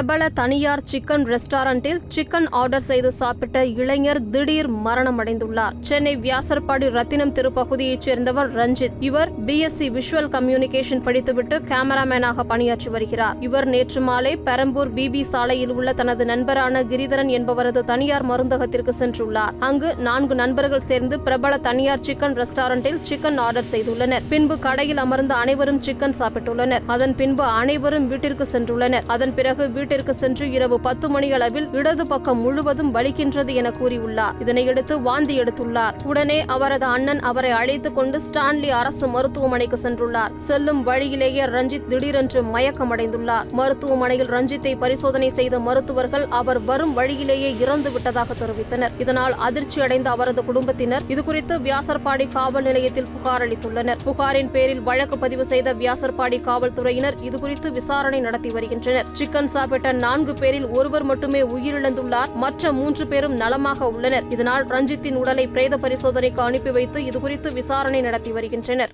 பிரபல தனியார் chicken ரெஸ்டாரண்டில் chicken order செய்து சாப்பிட்ட இளைஞர் திடீர் மரணமடைந்துள்ளார். சென்னை வியாசர்பாடி ரத்தினம் திருப்பகுதியைச் சேர்ந்தவர் ரஞ்சித். இவர் பிஎஸ்சி விஷுவல் கம்யூனிகேஷன் படித்துவிட்டு கேமராமேனாக பணியாற்றி வருகிறார். இவர் நேற்று மாலை பெரம்பூர் பிபி சாலையில் உள்ள தனது நண்பரான கிரிதரன் என்பவரது தனியார் மருந்தகத்திற்கு சென்றுள்ளார். அங்கு நான்கு நண்பர்கள் சேர்ந்து பிரபல தனியார் சிக்கன் ரெஸ்டாரண்டில் சிக்கன் ஆர்டர் செய்துள்ளனர். பின்பு கடையில் அமர்ந்து அனைவரும் சிக்கன் சாப்பிட்டுள்ளனர். அதன் பின்பு அனைவரும் வீட்டிற்கு சென்றுள்ளனர். அதன் பிறகு வீட்டிற்கு சென்று இரவு பத்து மணி அளவில் இடது பக்கம் முழுவதும் வலிக்கின்றது என கூறியுள்ளார். இதனையடுத்து வாந்தி எடுத்துள்ளார். உடனே அவரது அண்ணன் அவரை அழைத்துக் கொண்டு ஸ்டான்லி அரசு மருத்துவமனைக்கு சென்றுள்ளார். செல்லும் வழியிலேயே ரஞ்சித் திடீரென்று மயக்கமடைந்துள்ளார். மருத்துவமனையில் ரஞ்சித்தை பரிசோதனை செய்த மருத்துவர்கள் அவர் வரும் வழியிலேயே இறந்து விட்டதாக தெரிவித்தனர். இதனால் அதிர்ச்சி அடைந்த அவரது குடும்பத்தினர் இதுகுறித்து வியாசர்பாடி காவல் நிலையத்தில் புகார் அளித்துள்ளனர். புகாரின் பேரில் வழக்கு பதிவு செய்த வியாசர்பாடி காவல்துறையினர் இதுகுறித்து விசாரணை நடத்தி வருகின்றனர். சிக்கன் சாப்பிட்ட நான்கு பேரில் ஒருவர் மட்டுமே உயிரிழந்துள்ளார். மற்ற மூன்று பேரும் நலமாக உள்ளனர். இதனால் ரஞ்சித்தின் உடலை பிரேத பரிசோதனைக்கு அனுப்பி வைத்து இதுகுறித்து விசாரணை நடத்தி வருகின்றனர்.